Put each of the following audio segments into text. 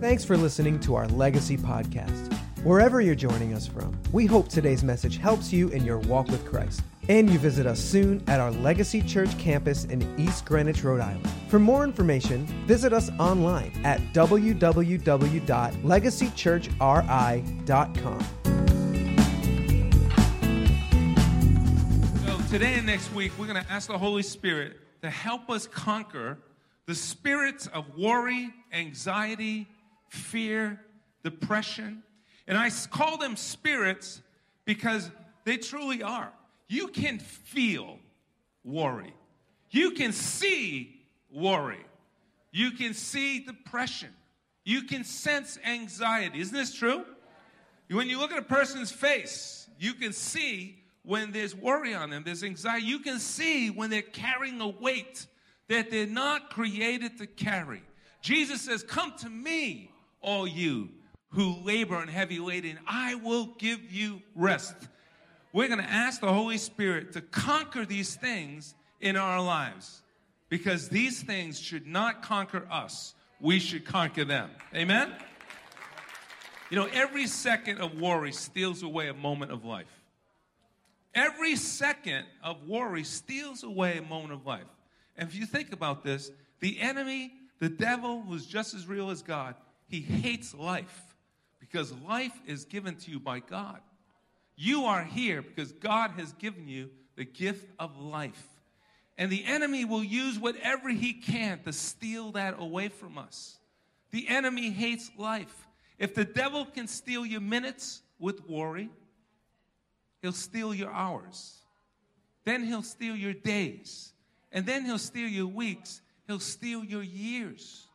Thanks for listening to our Legacy podcast. Wherever you're joining us from, we hope today's message helps you in your walk with Christ. And you visit us soon at our Legacy Church campus in East Greenwich, Rhode Island. For more information, visit us online at www.legacychurchri.com. So today and next week, we're going to ask the Holy Spirit to help us conquer the spirits of worry, anxiety, fear, depression. And I call them spirits because they truly are. You can feel worry. You can see worry. You can see depression. You can sense anxiety. Isn't this true? When you look at a person's face, you can see when there's worry on them, there's anxiety. You can see when they're carrying a weight that they're not created to carry. Jesus says, Come to me, all you who labor and heavy laden, I will give you rest. We're going to ask the Holy Spirit to conquer these things in our lives because these things should not conquer us. We should conquer them. Amen? You know, every second of worry steals away a moment of life. Every second of worry steals away a moment of life. And if you think about this, the enemy, the devil, who's just as real as God, he hates life because life is given to you by God. You are here because God has given you the gift of life. And the enemy will use whatever he can to steal that away from us. The enemy hates life. If the devil can steal your minutes with worry, he'll steal your hours. Then he'll steal your days. And then he'll steal your weeks. He'll steal your years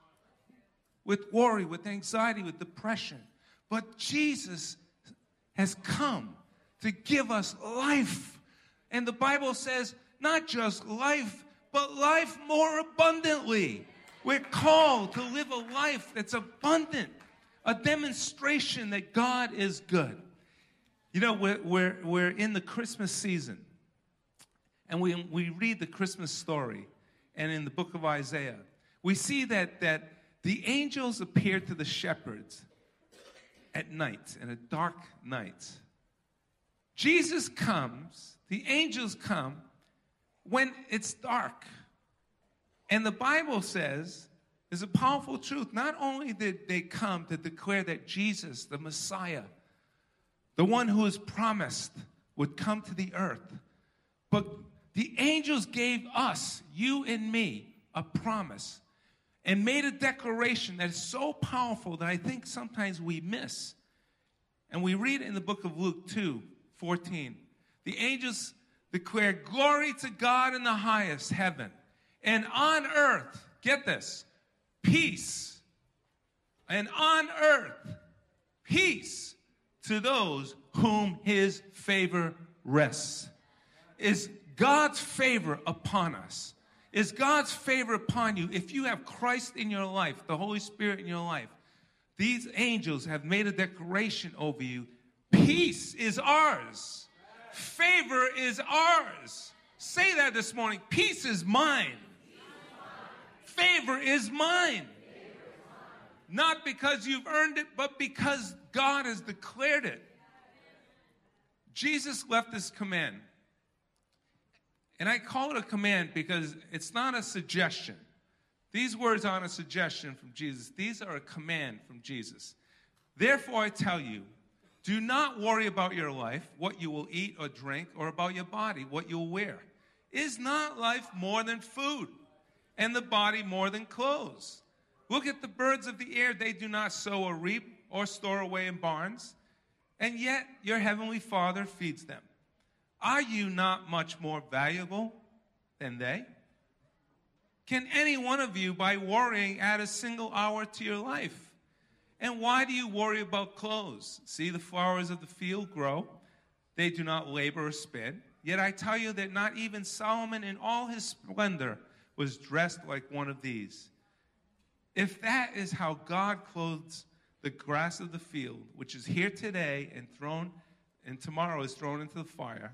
with worry, with anxiety, with depression. But Jesus has come to give us life. And the Bible says, not just life, but life more abundantly. We're called to live a life that's abundant, a demonstration that God is good. You know, we're, we're, we're in the Christmas season, and we, we read the Christmas story, and in the book of Isaiah, we see that, that the angels appeared to the shepherds at night, in a dark night. Jesus comes, the angels come when it's dark. And the Bible says, is a powerful truth. Not only did they come to declare that Jesus, the Messiah, the one who is promised, would come to the earth, but the angels gave us, you and me, a promise and made a declaration that is so powerful that I think sometimes we miss. And we read in the book of Luke 2 14. The angels declare, Glory to God in the highest heaven, and on earth, get this, peace. And on earth, peace to those whom his favor rests. Is God's favor upon us? Is God's favor upon you if you have Christ in your life, the Holy Spirit in your life? These angels have made a declaration over you. Peace is ours. Favor is ours. Say that this morning. Peace is mine. Favor is mine. Not because you've earned it, but because God has declared it. Jesus left this command. And I call it a command because it's not a suggestion. These words aren't a suggestion from Jesus, these are a command from Jesus. Therefore, I tell you, do not worry about your life, what you will eat or drink, or about your body, what you'll wear. Is not life more than food, and the body more than clothes? Look at the birds of the air. They do not sow or reap or store away in barns, and yet your heavenly Father feeds them. Are you not much more valuable than they? Can any one of you, by worrying, add a single hour to your life? And why do you worry about clothes? See, the flowers of the field grow, they do not labor or spin. Yet I tell you that not even Solomon in all his splendor was dressed like one of these. If that is how God clothes the grass of the field, which is here today and thrown and tomorrow is thrown into the fire,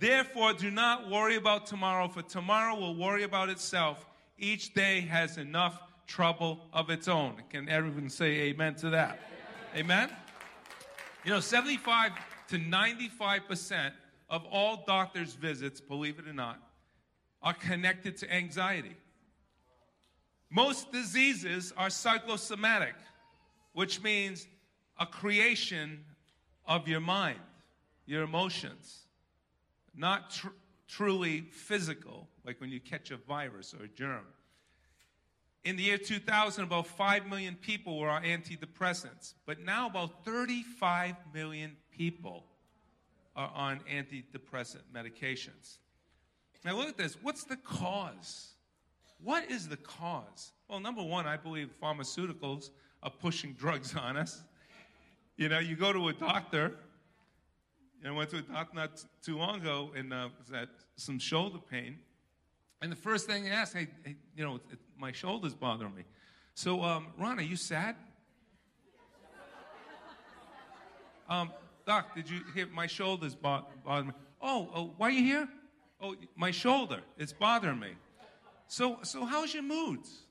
Therefore, do not worry about tomorrow, for tomorrow will worry about itself. Each day has enough trouble of its own. Can everyone say amen to that? Amen? You know, 75 to 95% of all doctors' visits, believe it or not, are connected to anxiety. Most diseases are psychosomatic, which means a creation of your mind, your emotions, not tr- truly physical, like when you catch a virus or a germ. In the year 2000, about 5 million people were on antidepressants, but now about 35 million people are on antidepressant medications. Now, look at this. What's the cause? What is the cause? Well, number one, I believe pharmaceuticals are pushing drugs on us. You know, you go to a doctor. I went to a doctor not too long ago and uh, had some shoulder pain. And the first thing he asked, hey, hey you know, it, it, my shoulder's bothering me. So, um, Ron, are you sad? um, Doc, did you hear my shoulder's bo- bothering me? Oh, oh, why are you here? Oh, my shoulder, it's bothering me. So, so how's your moods?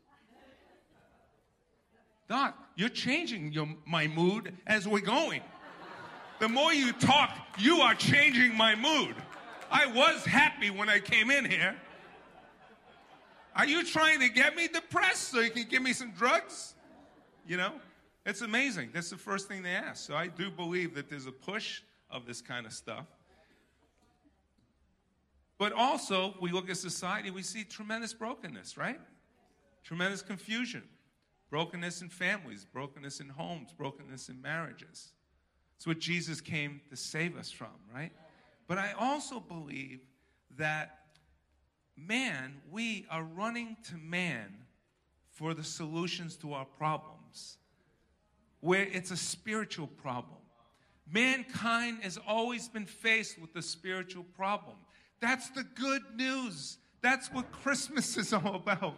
Doc, you're changing your, my mood as we're going. The more you talk, you are changing my mood. I was happy when I came in here. Are you trying to get me depressed so you can give me some drugs? You know, it's amazing. That's the first thing they ask. So I do believe that there's a push of this kind of stuff. But also, we look at society, we see tremendous brokenness, right? Tremendous confusion, brokenness in families, brokenness in homes, brokenness in marriages. It's what Jesus came to save us from, right? But I also believe that man, we are running to man for the solutions to our problems, where it's a spiritual problem. Mankind has always been faced with a spiritual problem. That's the good news. That's what Christmas is all about.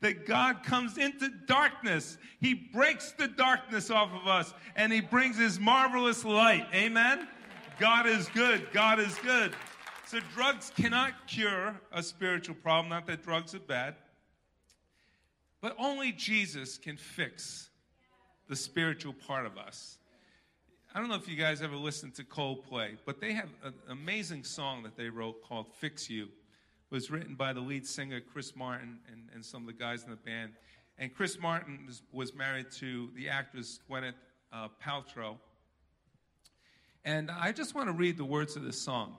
That God comes into darkness. He breaks the darkness off of us and He brings His marvelous light. Amen? God is good. God is good. So, drugs cannot cure a spiritual problem. Not that drugs are bad, but only Jesus can fix the spiritual part of us. I don't know if you guys ever listened to Coldplay, but they have an amazing song that they wrote called Fix You. Was written by the lead singer, Chris Martin, and, and some of the guys in the band. And Chris Martin was, was married to the actress Gwyneth uh, Paltrow. And I just want to read the words of this song.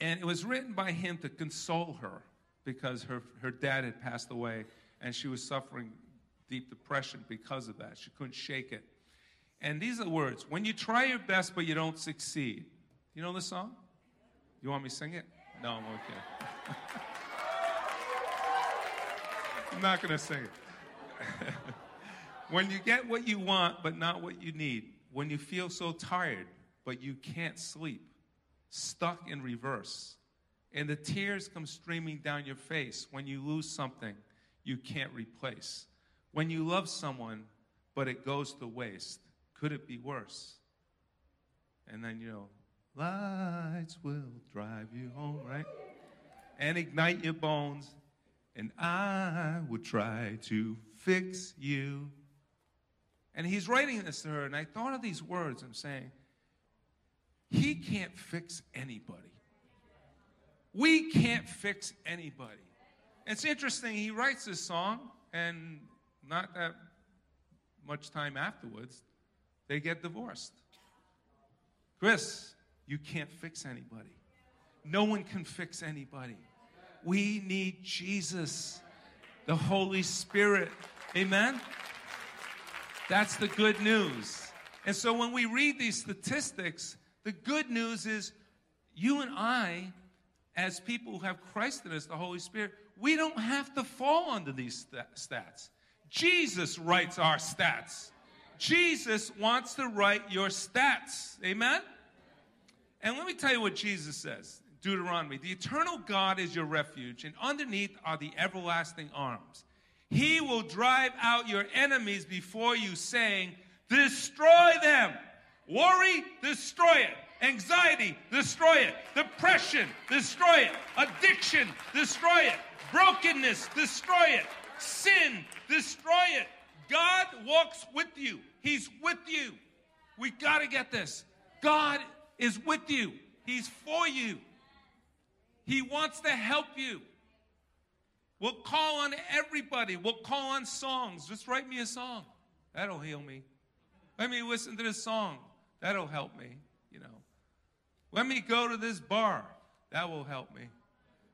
And it was written by him to console her because her, her dad had passed away and she was suffering deep depression because of that. She couldn't shake it. And these are the words When you try your best but you don't succeed. You know the song? You want me to sing it? No, I'm okay. I'm not going to sing it. when you get what you want but not what you need, when you feel so tired but you can't sleep, stuck in reverse, and the tears come streaming down your face when you lose something you can't replace, when you love someone but it goes to waste, could it be worse? And then, you know, lights will drive you home, right? And ignite your bones, and I will try to fix you. And he's writing this to her, and I thought of these words. I'm saying, He can't fix anybody. We can't fix anybody. It's interesting, he writes this song, and not that much time afterwards, they get divorced. Chris, you can't fix anybody. No one can fix anybody. We need Jesus, the Holy Spirit. Amen? That's the good news. And so when we read these statistics, the good news is you and I, as people who have Christ in us, the Holy Spirit, we don't have to fall under these stats. Jesus writes our stats. Jesus wants to write your stats. Amen? And let me tell you what Jesus says Deuteronomy The eternal God is your refuge, and underneath are the everlasting arms. He will drive out your enemies before you, saying, Destroy them. Worry, destroy it. Anxiety, destroy it. Depression, destroy it. Addiction, destroy it. Brokenness, destroy it. Sin, destroy it. God walks with you. He's with you. We got to get this. God is with you. He's for you. He wants to help you. We'll call on everybody. We'll call on songs. Just write me a song. That'll heal me. Let me listen to this song. That'll help me, you know. Let me go to this bar. That will help me.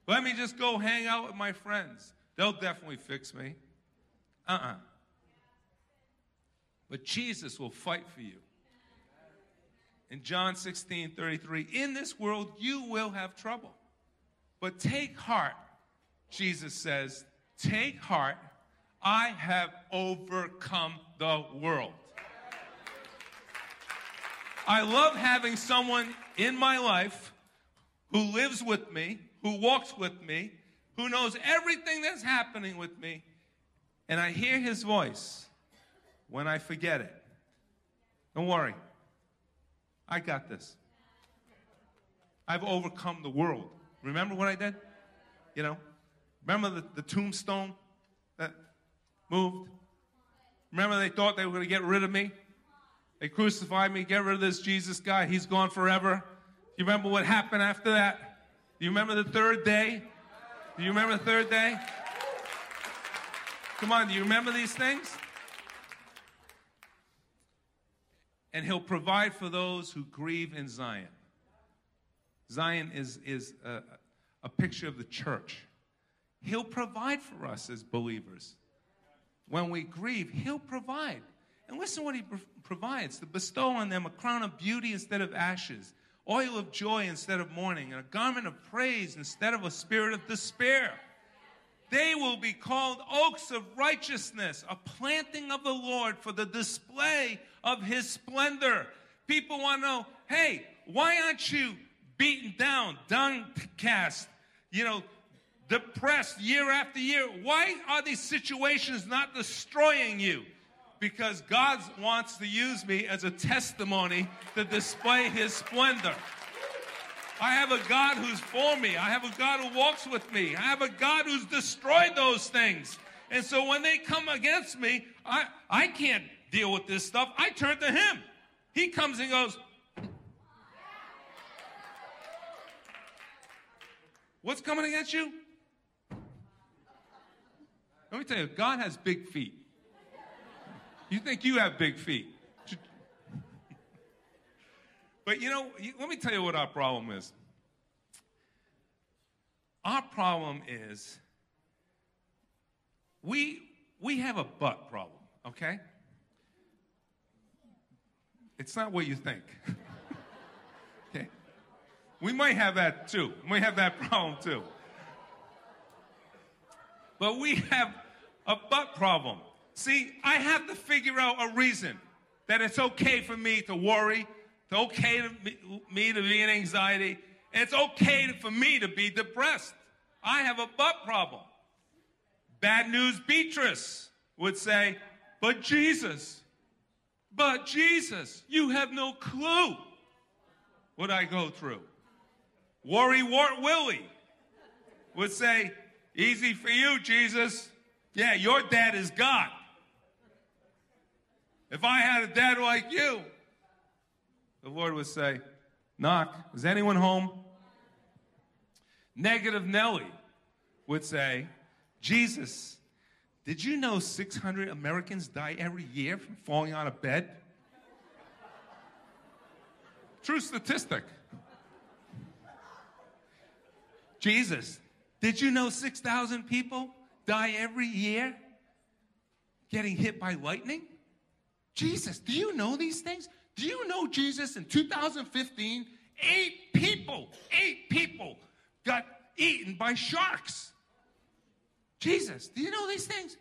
Let me just go hang out with my friends. They'll definitely fix me. Uh uh But Jesus will fight for you. In John 16 33, in this world you will have trouble. But take heart, Jesus says, take heart, I have overcome the world. I love having someone in my life who lives with me, who walks with me, who knows everything that's happening with me, and I hear his voice when I forget it. Don't worry. I got this. I've overcome the world. Remember what I did? You know? Remember the, the tombstone that moved? Remember they thought they were going to get rid of me? They crucified me, get rid of this Jesus guy. He's gone forever. You remember what happened after that? Do you remember the third day? Do you remember the third day? Come on, do you remember these things? And he'll provide for those who grieve in Zion. Zion is, is a, a picture of the church. He'll provide for us as believers. When we grieve, He'll provide. And listen what He provides to bestow on them a crown of beauty instead of ashes, oil of joy instead of mourning, and a garment of praise instead of a spirit of despair. They will be called oaks of righteousness, a planting of the Lord for the display of his splendor. People want to know hey, why aren't you beaten down, downcast, you know, depressed year after year? Why are these situations not destroying you? because God wants to use me as a testimony to display His splendor. I have a God who's for me. I have a God who walks with me. I have a God who's destroyed those things. And so when they come against me, I, I can't deal with this stuff. I turn to Him. He comes and goes, What's coming against you? Let me tell you, God has big feet. You think you have big feet. But you know, let me tell you what our problem is. Our problem is we we have a butt problem, okay? It's not what you think. okay. We might have that too. We might have that problem too. But we have a butt problem. See, I have to figure out a reason that it's okay for me to worry, it's okay to me to be in anxiety, it's okay for me to be depressed. I have a butt problem. Bad news Beatrice would say, but Jesus, but Jesus, you have no clue what I go through. Worry Wart Willie would say, easy for you, Jesus. Yeah, your dad is God. If I had a dad like you, the Lord would say, Knock, is anyone home? Negative Nellie would say, Jesus, did you know 600 Americans die every year from falling out of bed? True statistic. Jesus, did you know 6,000 people die every year getting hit by lightning? Jesus, do you know these things? Do you know Jesus in 2015? Eight people, eight people got eaten by sharks. Jesus, do you know these things?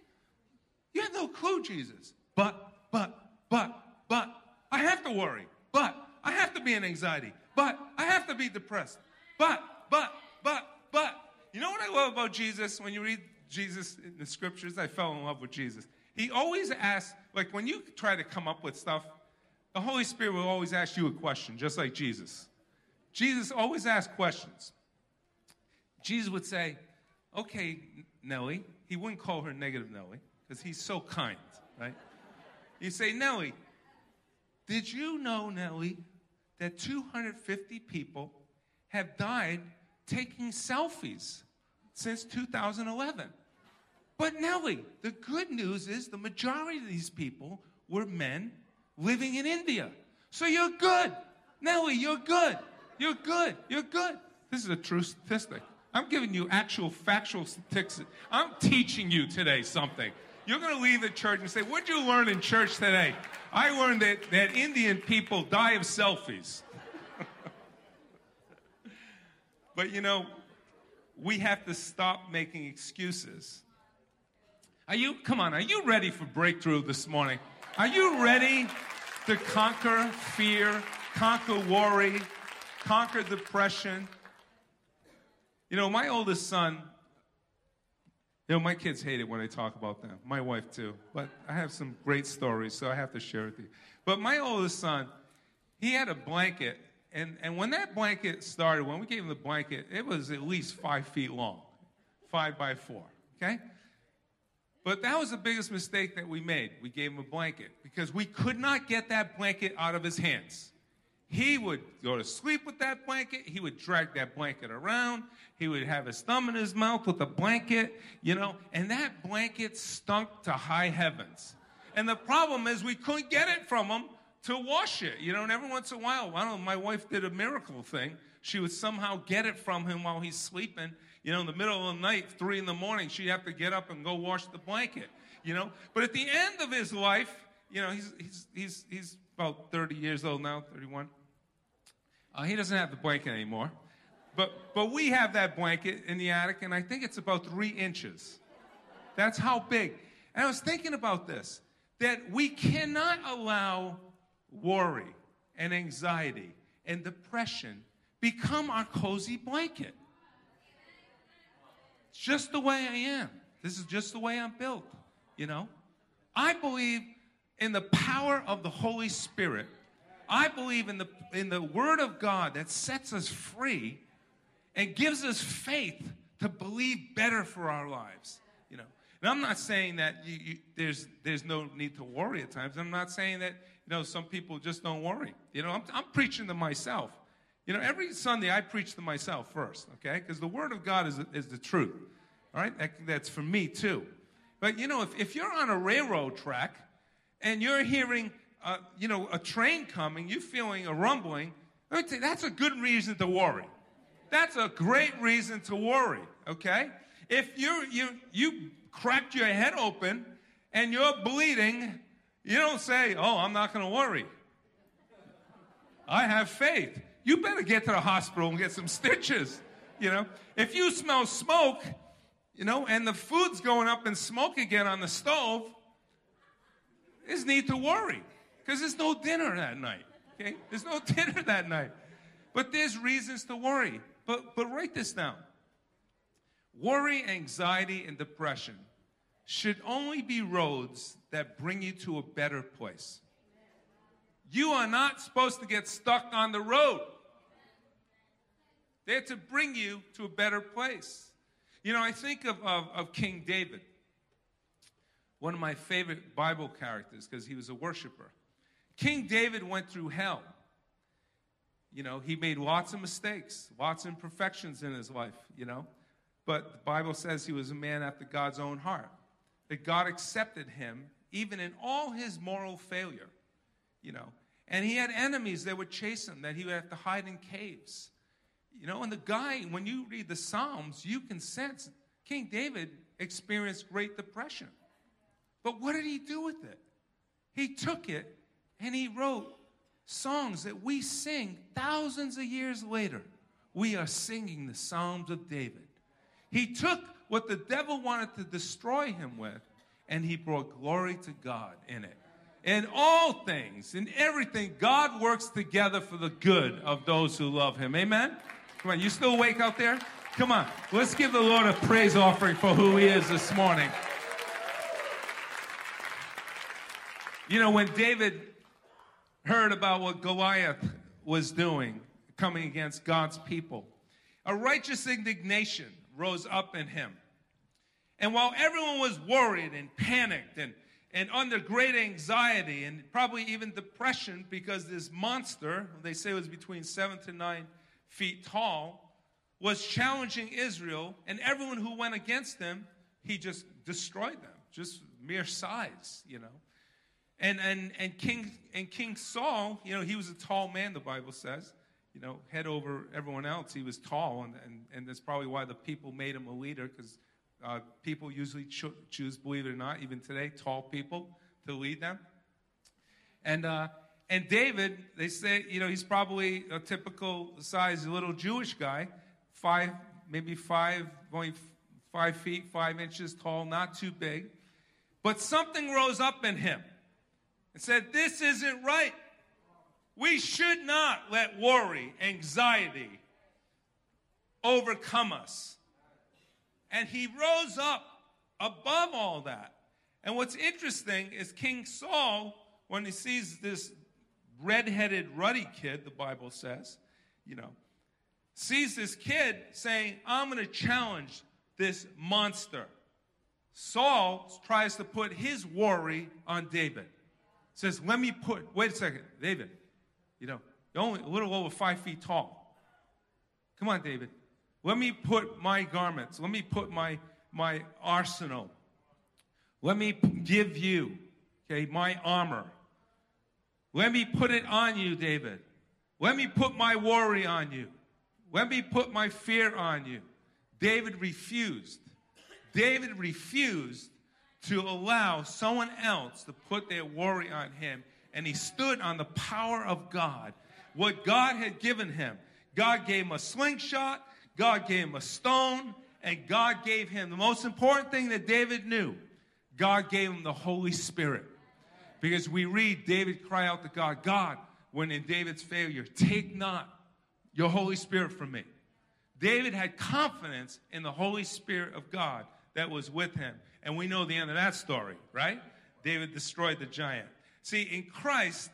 You have no clue, Jesus. But, but, but, but, I have to worry. But, I have to be in anxiety. but, I have to be depressed. But, but, but, but. You know what I love about Jesus? When you read Jesus in the scriptures, I fell in love with Jesus. He always asks, like when you try to come up with stuff, the Holy Spirit will always ask you a question, just like Jesus. Jesus always asked questions. Jesus would say, Okay, Nellie, he wouldn't call her negative Nellie because he's so kind, right? He'd say, Nellie, did you know, Nellie, that 250 people have died taking selfies since 2011? But Nellie, the good news is the majority of these people were men living in India. So you're good. Nellie, you're good. You're good. You're good. This is a true statistic. I'm giving you actual factual statistics. I'm teaching you today something. You're going to leave the church and say, What'd you learn in church today? I learned that, that Indian people die of selfies. but you know, we have to stop making excuses. Are you, come on, are you ready for breakthrough this morning? Are you ready to conquer fear, conquer worry, conquer depression? You know, my oldest son, you know, my kids hate it when I talk about them. My wife, too. But I have some great stories, so I have to share with you. But my oldest son, he had a blanket, and, and when that blanket started, when we gave him the blanket, it was at least five feet long, five by four, okay? But that was the biggest mistake that we made. We gave him a blanket because we could not get that blanket out of his hands. He would go to sleep with that blanket. He would drag that blanket around. He would have his thumb in his mouth with a blanket, you know, and that blanket stunk to high heavens. And the problem is we couldn't get it from him to wash it, you know, and every once in a while, I don't know, my wife did a miracle thing. She would somehow get it from him while he's sleeping. You know, in the middle of the night, three in the morning, she'd have to get up and go wash the blanket, you know. But at the end of his life, you know, he's, he's, he's, he's about 30 years old now, 31. Uh, he doesn't have the blanket anymore. But, but we have that blanket in the attic, and I think it's about three inches. That's how big. And I was thinking about this that we cannot allow worry and anxiety and depression become our cozy blanket. It's just the way I am. This is just the way I'm built, you know? I believe in the power of the Holy Spirit I believe in the, in the Word of God that sets us free and gives us faith to believe better for our lives. You know, and I'm not saying that you, you, there's there's no need to worry at times. I'm not saying that you know some people just don't worry. You know, I'm, I'm preaching to myself. You know, every Sunday I preach to myself first, okay? Because the Word of God is is the truth. All right, that, that's for me too. But you know, if, if you're on a railroad track and you're hearing uh, you know, a train coming, you're feeling a rumbling, that's a good reason to worry. That's a great reason to worry, okay? If you you you cracked your head open and you're bleeding, you don't say, "Oh, I'm not going to worry." I have faith. You better get to the hospital and get some stitches, you know? If you smell smoke, you know, and the food's going up in smoke again on the stove, there's need to worry because there's no dinner that night. Okay? There's no dinner that night. But there's reasons to worry. But, but write this down worry, anxiety, and depression should only be roads that bring you to a better place. You are not supposed to get stuck on the road. They're to bring you to a better place. You know, I think of, of, of King David, one of my favorite Bible characters, because he was a worshiper. King David went through hell. You know, he made lots of mistakes, lots of imperfections in his life, you know. But the Bible says he was a man after God's own heart. That God accepted him even in all his moral failure, you know. And he had enemies that would chase him, that he would have to hide in caves. You know, and the guy, when you read the Psalms, you can sense King David experienced great depression. But what did he do with it? He took it and he wrote songs that we sing thousands of years later. We are singing the Psalms of David. He took what the devil wanted to destroy him with, and he brought glory to God in it. In all things, in everything, God works together for the good of those who love Him. Amen? Come on, you still awake out there? Come on, let's give the Lord a praise offering for who He is this morning. You know, when David heard about what Goliath was doing, coming against God's people, a righteous indignation rose up in him. And while everyone was worried and panicked and, and under great anxiety and probably even depression because this monster, they say was between seven to nine feet tall, was challenging Israel, and everyone who went against them, he just destroyed them, just mere size, you know. And, and, and, King, and King Saul, you know, he was a tall man, the Bible says, you know, head over everyone else. He was tall, and, and, and that's probably why the people made him a leader, because uh, people usually cho- choose, believe it or not, even today, tall people to lead them. And, uh, and David, they say, you know, he's probably a typical size little Jewish guy, five, maybe five, only five feet, five inches tall, not too big. But something rose up in him and said, This isn't right. We should not let worry, anxiety overcome us. And he rose up above all that. And what's interesting is King Saul, when he sees this red-headed, ruddy kid, the Bible says, you know, sees this kid saying, I'm going to challenge this monster. Saul tries to put his worry on David. Says, let me put, wait a second, David, you know, you're only a little over five feet tall. Come on, David. Let me put my garments, let me put my, my arsenal. Let me give you, okay, my armor. Let me put it on you, David. Let me put my worry on you. Let me put my fear on you. David refused. David refused to allow someone else to put their worry on him, and he stood on the power of God. What God had given him. God gave him a slingshot, God gave him a stone, and God gave him the most important thing that David knew God gave him the Holy Spirit. Because we read David cry out to God, God, when in David's failure, take not your Holy Spirit from me. David had confidence in the Holy Spirit of God that was with him. And we know the end of that story, right? David destroyed the giant. See, in Christ,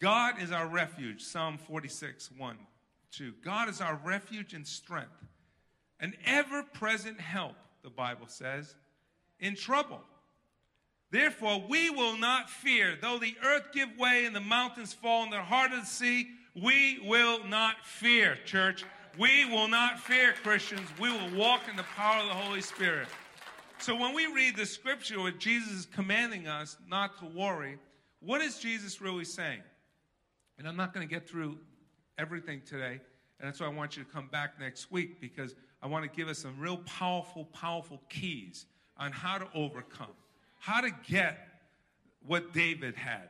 God is our refuge. Psalm 46, 1, 2. God is our refuge and strength, an ever present help, the Bible says, in trouble. Therefore, we will not fear. Though the earth give way and the mountains fall in the heart of the sea, we will not fear, church. We will not fear, Christians. We will walk in the power of the Holy Spirit. So when we read the scripture where Jesus is commanding us not to worry, what is Jesus really saying? And I'm not going to get through everything today, and that's why I want you to come back next week because I want to give us some real powerful, powerful keys on how to overcome, how to get what David had,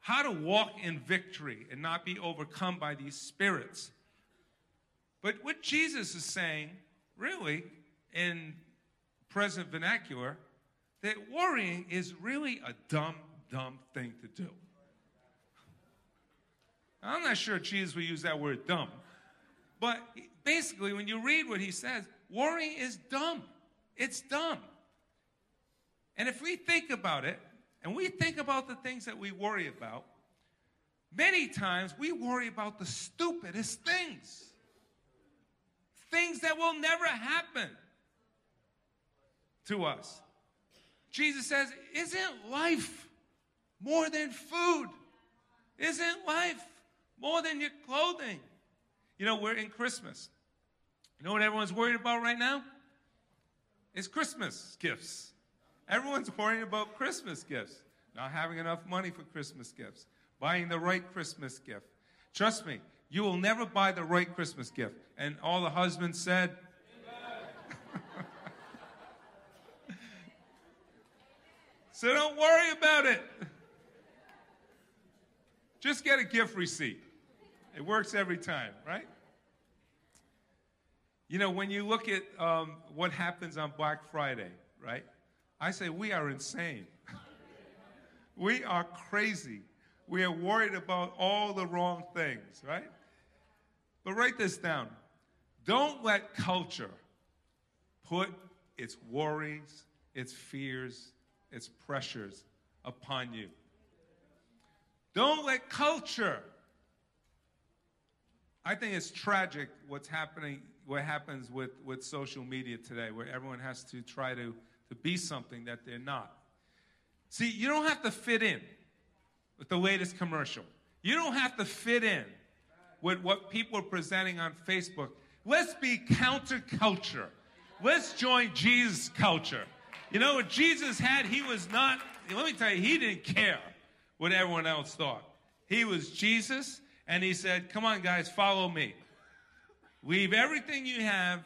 how to walk in victory and not be overcome by these spirits. But what Jesus is saying, really, in present vernacular, that worrying is really a dumb, dumb thing to do. I'm not sure Jesus would use that word dumb. But basically, when you read what he says, worrying is dumb. It's dumb. And if we think about it, and we think about the things that we worry about, many times we worry about the stupidest things. Things that will never happen to us. Jesus says, Isn't life more than food? Isn't life more than your clothing? You know, we're in Christmas. You know what everyone's worried about right now? It's Christmas gifts. Everyone's worrying about Christmas gifts, not having enough money for Christmas gifts, buying the right Christmas gift. Trust me, you will never buy the right Christmas gift. And all the husbands said, So don't worry about it. Just get a gift receipt. It works every time, right? You know, when you look at um, what happens on Black Friday, right? I say we are insane. we are crazy. We are worried about all the wrong things, right? But write this down. Don't let culture put its worries, its fears, its pressures upon you. Don't let culture. I think it's tragic what's happening, what happens with, with social media today, where everyone has to try to, to be something that they're not. See, you don't have to fit in with the latest commercial. You don't have to fit in with what people are presenting on Facebook. Let's be counterculture. Let's join Jesus' culture. You know what Jesus had? He was not, let me tell you, he didn't care what everyone else thought. He was Jesus, and he said, Come on, guys, follow me. Leave everything you have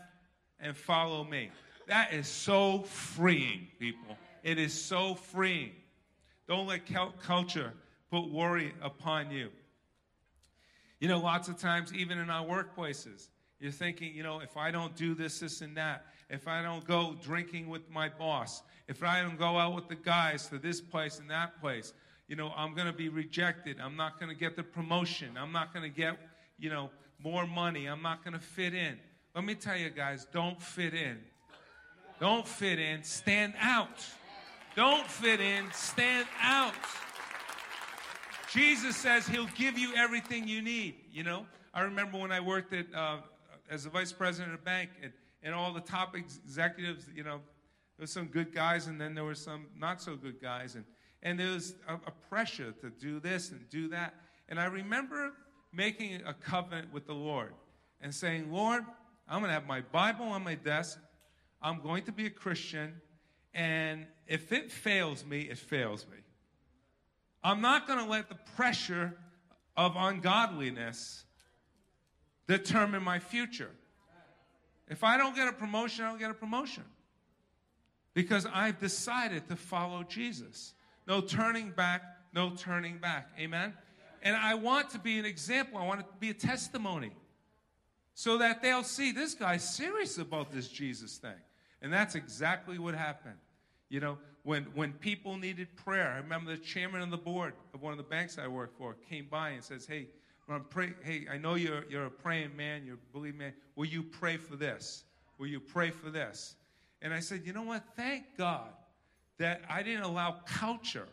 and follow me. That is so freeing, people. It is so freeing. Don't let culture put worry upon you. You know, lots of times, even in our workplaces, you're thinking, you know, if I don't do this, this, and that, if I don't go drinking with my boss, if I don't go out with the guys to this place and that place, you know, I'm going to be rejected. I'm not going to get the promotion. I'm not going to get, you know, more money. I'm not going to fit in. Let me tell you guys, don't fit in. Don't fit in. Stand out. Don't fit in. Stand out. Jesus says he'll give you everything you need. You know, I remember when I worked at, uh, as a vice president of a bank and, and all the top executives, you know, there were some good guys and then there were some not so good guys. And, and there was a, a pressure to do this and do that. And I remember making a covenant with the Lord and saying, Lord, I'm going to have my Bible on my desk. I'm going to be a Christian. And if it fails me, it fails me. I'm not going to let the pressure of ungodliness determine my future. If I don't get a promotion, I don't get a promotion. Because I've decided to follow Jesus. No turning back, no turning back. Amen? And I want to be an example. I want to be a testimony. So that they'll see this guy's serious about this Jesus thing. And that's exactly what happened. You know, when, when people needed prayer, I remember the chairman of the board of one of the banks I worked for came by and says, Hey, I'm pray, hey, I know you're, you're a praying man, you're a believing man. Will you pray for this? Will you pray for this? And I said, You know what? Thank God that I didn't allow culture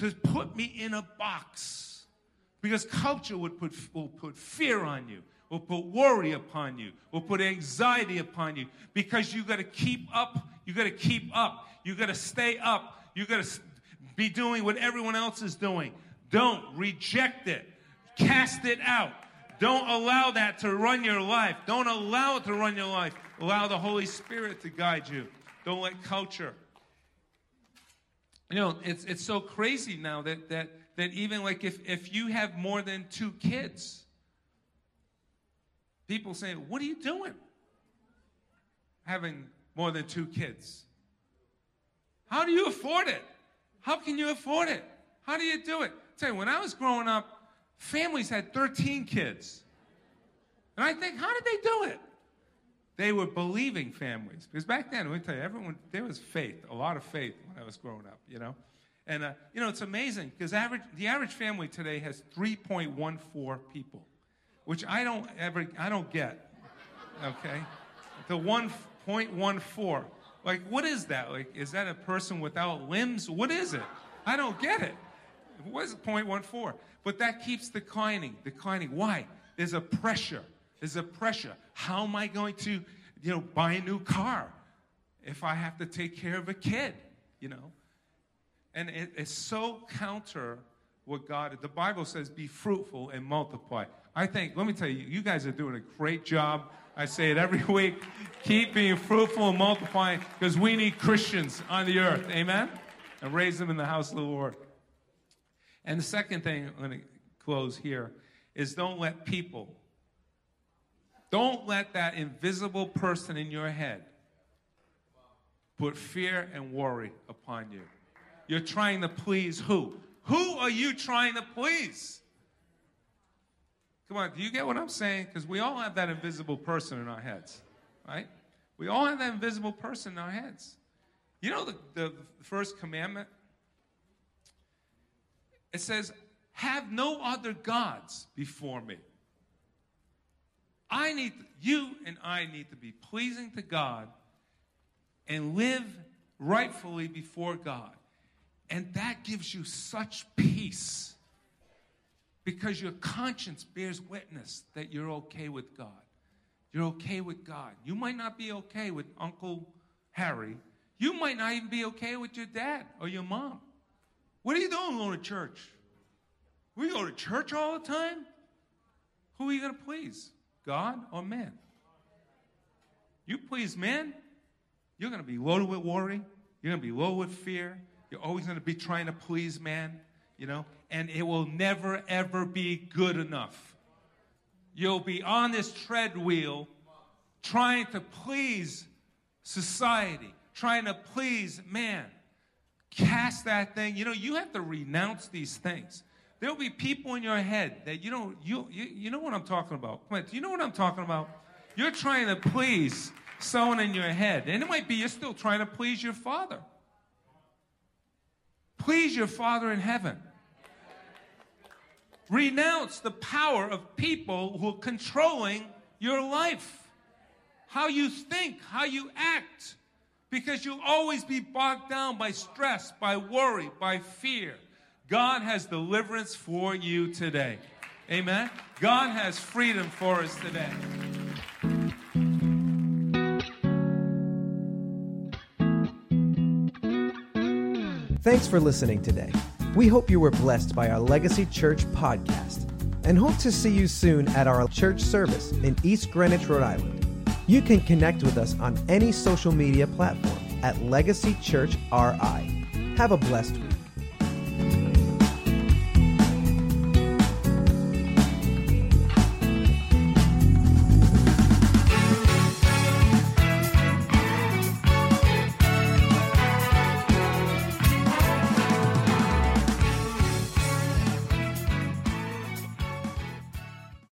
to put me in a box. Because culture would put, will put fear on you, will put worry upon you, will put anxiety upon you. Because you got to keep up you got to keep up. You got to stay up. You got to be doing what everyone else is doing. Don't reject it. Cast it out. Don't allow that to run your life. Don't allow it to run your life. Allow the Holy Spirit to guide you. Don't let culture. You know, it's, it's so crazy now that, that, that even like if, if you have more than two kids, people saying, What are you doing? Having more than two kids? How do you afford it? How can you afford it? How do you do it? I tell you, when I was growing up, families had 13 kids. And I think, how did they do it? They were believing families. Because back then, let me tell you, everyone, there was faith, a lot of faith when I was growing up, you know? And, uh, you know, it's amazing because average, the average family today has 3.14 people, which I don't ever, I don't get, okay? The 1.14. Like, what is that? Like, is that a person without limbs? What is it? I don't get it. What is 0.14? But that keeps declining, declining. Why? There's a pressure. There's a pressure. How am I going to, you know, buy a new car if I have to take care of a kid, you know? And it, it's so counter what God, the Bible says, be fruitful and multiply. I think, let me tell you, you guys are doing a great job I say it every week. Keep being fruitful and multiplying because we need Christians on the earth. Amen? And raise them in the house of the Lord. And the second thing I'm going to close here is don't let people, don't let that invisible person in your head put fear and worry upon you. You're trying to please who? Who are you trying to please? Come on, do you get what I'm saying? Because we all have that invisible person in our heads, right? We all have that invisible person in our heads. You know the, the first commandment It says, Have no other gods before me. I need, you and I need to be pleasing to God and live rightfully before God. And that gives you such peace because your conscience bears witness that you're okay with God. You're okay with God. You might not be okay with Uncle Harry. You might not even be okay with your dad or your mom. What are you doing going to church? We go to church all the time? Who are you going to please? God or man? You please man, you're going to be loaded with worry. You're going to be loaded with fear. You're always going to be trying to please man, you know, and it will never, ever be good enough. You'll be on this treadwheel trying to please society, trying to please man. Cast that thing. You know, you have to renounce these things. There'll be people in your head that you don't, you, you, you know what I'm talking about. Do you know what I'm talking about? You're trying to please someone in your head. And it might be you're still trying to please your father. Please your father in heaven. Renounce the power of people who are controlling your life. How you think, how you act. Because you'll always be bogged down by stress, by worry, by fear. God has deliverance for you today. Amen. God has freedom for us today. Thanks for listening today. We hope you were blessed by our Legacy Church podcast and hope to see you soon at our church service in East Greenwich, Rhode Island. You can connect with us on any social media platform at Legacy Church RI. Have a blessed week.